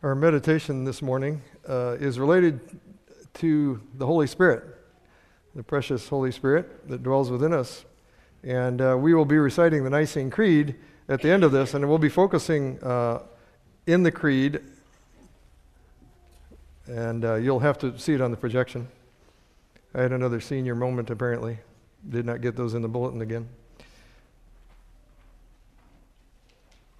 Our meditation this morning uh, is related to the Holy Spirit, the precious Holy Spirit that dwells within us. And uh, we will be reciting the Nicene Creed at the end of this, and we'll be focusing uh, in the Creed. And uh, you'll have to see it on the projection. I had another senior moment, apparently. Did not get those in the bulletin again.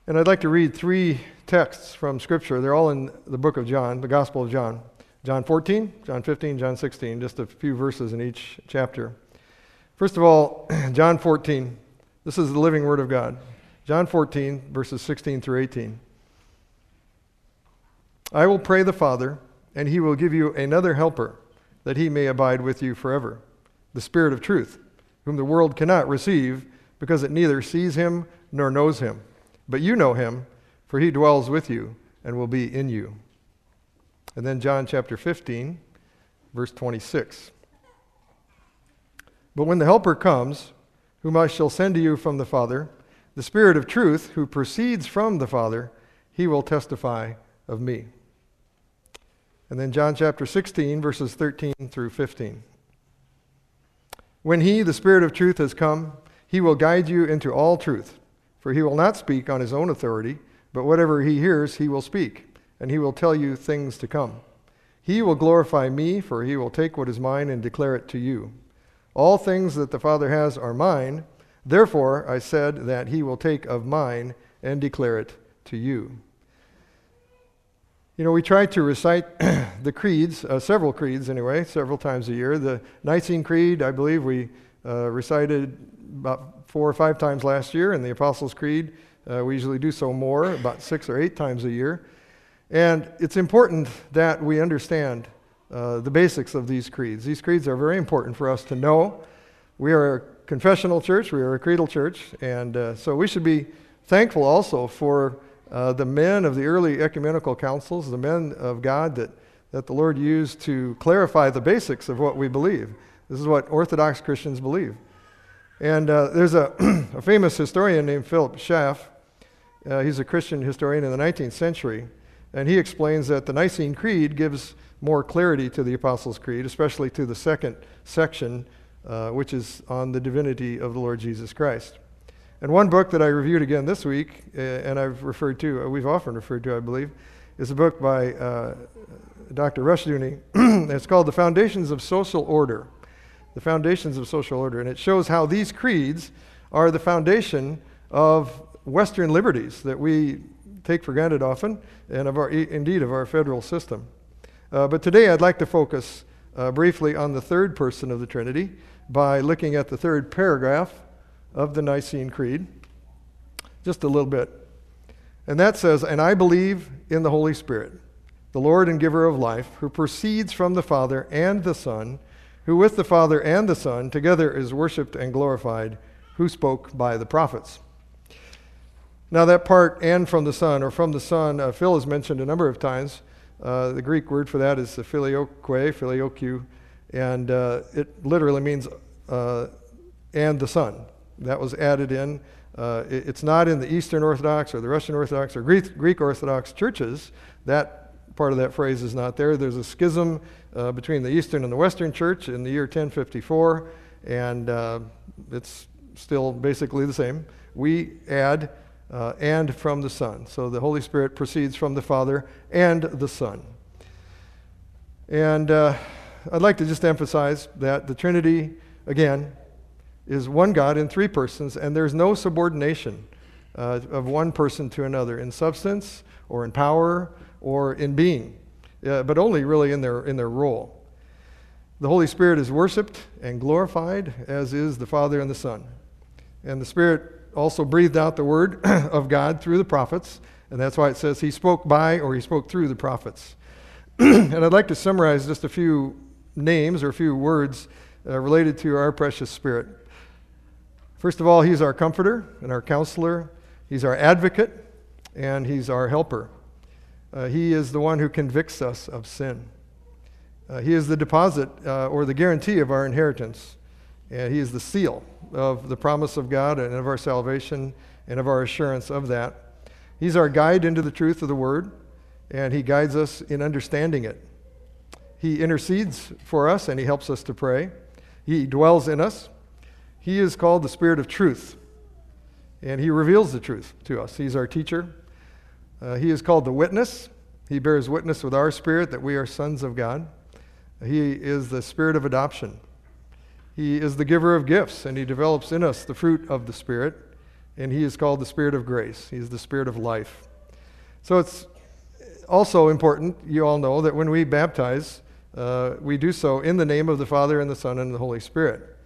And I'd like to read three texts from Scripture. They're all in the book of John, the Gospel of John. John 14, John 15, John 16, just a few verses in each chapter. First of all, John 14. This is the living Word of God. John 14, verses 16 through 18. I will pray the Father, and he will give you another helper, that he may abide with you forever, the Spirit of truth, whom the world cannot receive, because it neither sees him nor knows him. But you know him, for he dwells with you and will be in you. And then John chapter 15, verse 26. But when the Helper comes, whom I shall send to you from the Father, the Spirit of truth, who proceeds from the Father, he will testify of me. And then John chapter 16, verses 13 through 15. When he, the Spirit of truth, has come, he will guide you into all truth. For he will not speak on his own authority, but whatever he hears, he will speak, and he will tell you things to come. He will glorify me, for he will take what is mine and declare it to you. All things that the Father has are mine. Therefore, I said that he will take of mine and declare it to you. You know, we try to recite the creeds, uh, several creeds anyway, several times a year. The Nicene Creed, I believe we uh, recited about four or five times last year, and the Apostles' Creed, uh, we usually do so more, about six or eight times a year. And it's important that we understand uh, the basics of these creeds. These creeds are very important for us to know. We are a confessional church, we are a creedal church, and uh, so we should be thankful also for uh, the men of the early ecumenical councils, the men of God that, that the Lord used to clarify the basics of what we believe. This is what Orthodox Christians believe. And uh, there's a, a, famous historian named Philip Schaff. Uh, he's a Christian historian in the 19th century. And he explains that the Nicene Creed gives more clarity to the Apostles' Creed, especially to the second section, uh, which is on the divinity of the Lord Jesus Christ. And one book that I reviewed again this week, uh, and I've referred to, uh, we've often referred to, I believe, is a book by uh, Dr. Rushdoony. it's called The Foundations of Social Order the foundations of social order. And it shows how these creeds are the foundation of Western liberties that we take for granted often, and of our, indeed of our federal system. Uh, but today I'd like to focus uh, briefly on the third person of the Trinity by looking at the third paragraph of the Nicene Creed, just a little bit. And that says, And I believe in the Holy Spirit, the Lord and giver of life, who proceeds from the Father and the Son who with the Father and the Son together is worshiped and glorified, who spoke by the prophets. Now, that part, and from the Son, or from the Son, uh, Phil has mentioned a number of times. Uh, the Greek word for that is filioque, filioque, and uh, it literally means uh, and the Son. That was added in. Uh, it, it's not in the Eastern Orthodox or the Russian Orthodox or Greek, Greek Orthodox churches. That part of that phrase is not there. There's a schism uh, between the Eastern and the Western Church in the year 1054, and it's still basically the same. We add uh, and from the Son. So the Holy Spirit proceeds from the Father and the Son. And uh, I'd like to just emphasize that the Trinity, again, is one God in three persons, and there's no subordination uh, of one person to another in substance or in power or in being uh, but only really in their, in their role. The Holy Spirit is worshiped and glorified, as is the Father and the Son. And the Spirit also breathed out the word of God through the prophets, and that's why it says he spoke by or he spoke through the prophets. and I'd like to summarize just a few names or a few words uh, related to our precious Spirit. First of all, he's our comforter and our counselor, he's our advocate, and he's our helper. Uh, he is the one who convicts us of sin. Uh, he is the deposit uh, or the guarantee of our inheritance. And he is the seal of the promise of God and of our salvation and of our assurance of that. He's our guide into the truth of the word. and He guides us in understanding it. He intercedes for us and He helps us to pray. He dwells in us. He is called the Spirit of truth, and He reveals the truth to us. He's our teacher. Uh, he is called the witness. He bears witness with our spirit that we are sons of God. He is the spirit of adoption. He is the giver of gifts, and He develops in us the fruit of the Spirit, and He is called the Spirit of grace. He is the Spirit of life. So it's also important, you all know, that when we baptize, uh, we do so in the name of the Father, and the Son, and the Holy Spirit.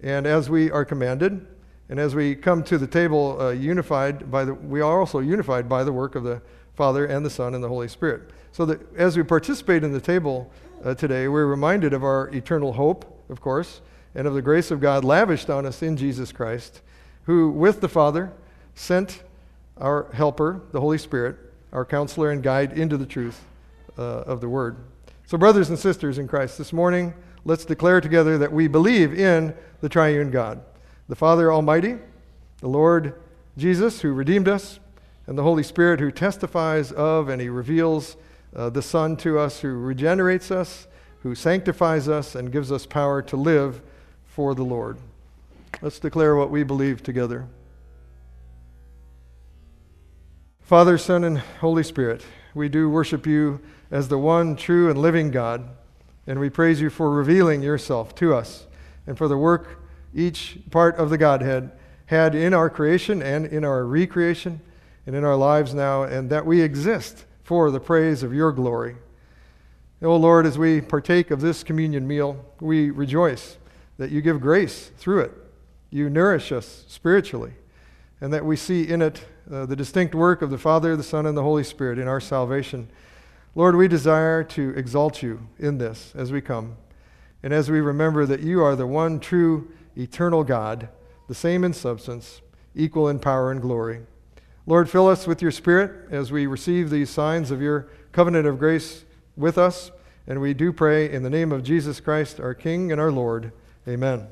And as we are commanded, and as we come to the table uh, unified by the, we are also unified by the work of the Father and the Son and the Holy Spirit. So that as we participate in the table uh, today, we're reminded of our eternal hope, of course, and of the grace of God lavished on us in Jesus Christ, who, with the Father, sent our helper, the Holy Spirit, our counselor and guide into the truth uh, of the Word. So, brothers and sisters in Christ, this morning, let's declare together that we believe in the triune God the Father Almighty, the Lord Jesus, who redeemed us, and the Holy Spirit, who testifies of and He reveals uh, the Son to us, who regenerates us, who sanctifies us, and gives us power to live for the Lord. Let's declare what we believe together. Father, Son, and Holy Spirit, we do worship you as the one true and living God, and we praise you for revealing yourself to us and for the work each part of the Godhead had in our creation and in our recreation and in our lives now, and that we exist for the praise of your glory. O Lord, as we partake of this communion meal, we rejoice that you give grace through it. You nourish us spiritually, and that we see in it uh, the distinct work of the Father, the Son, and the Holy Spirit in our salvation. Lord, we desire to exalt you in this as we come, and as we remember that you are the one true eternal God, the same in substance, equal in power and glory. Lord, fill us with your Spirit as we receive these signs of your covenant of grace with us. And we do pray in the name of Jesus Christ, our King and our Lord. Amen.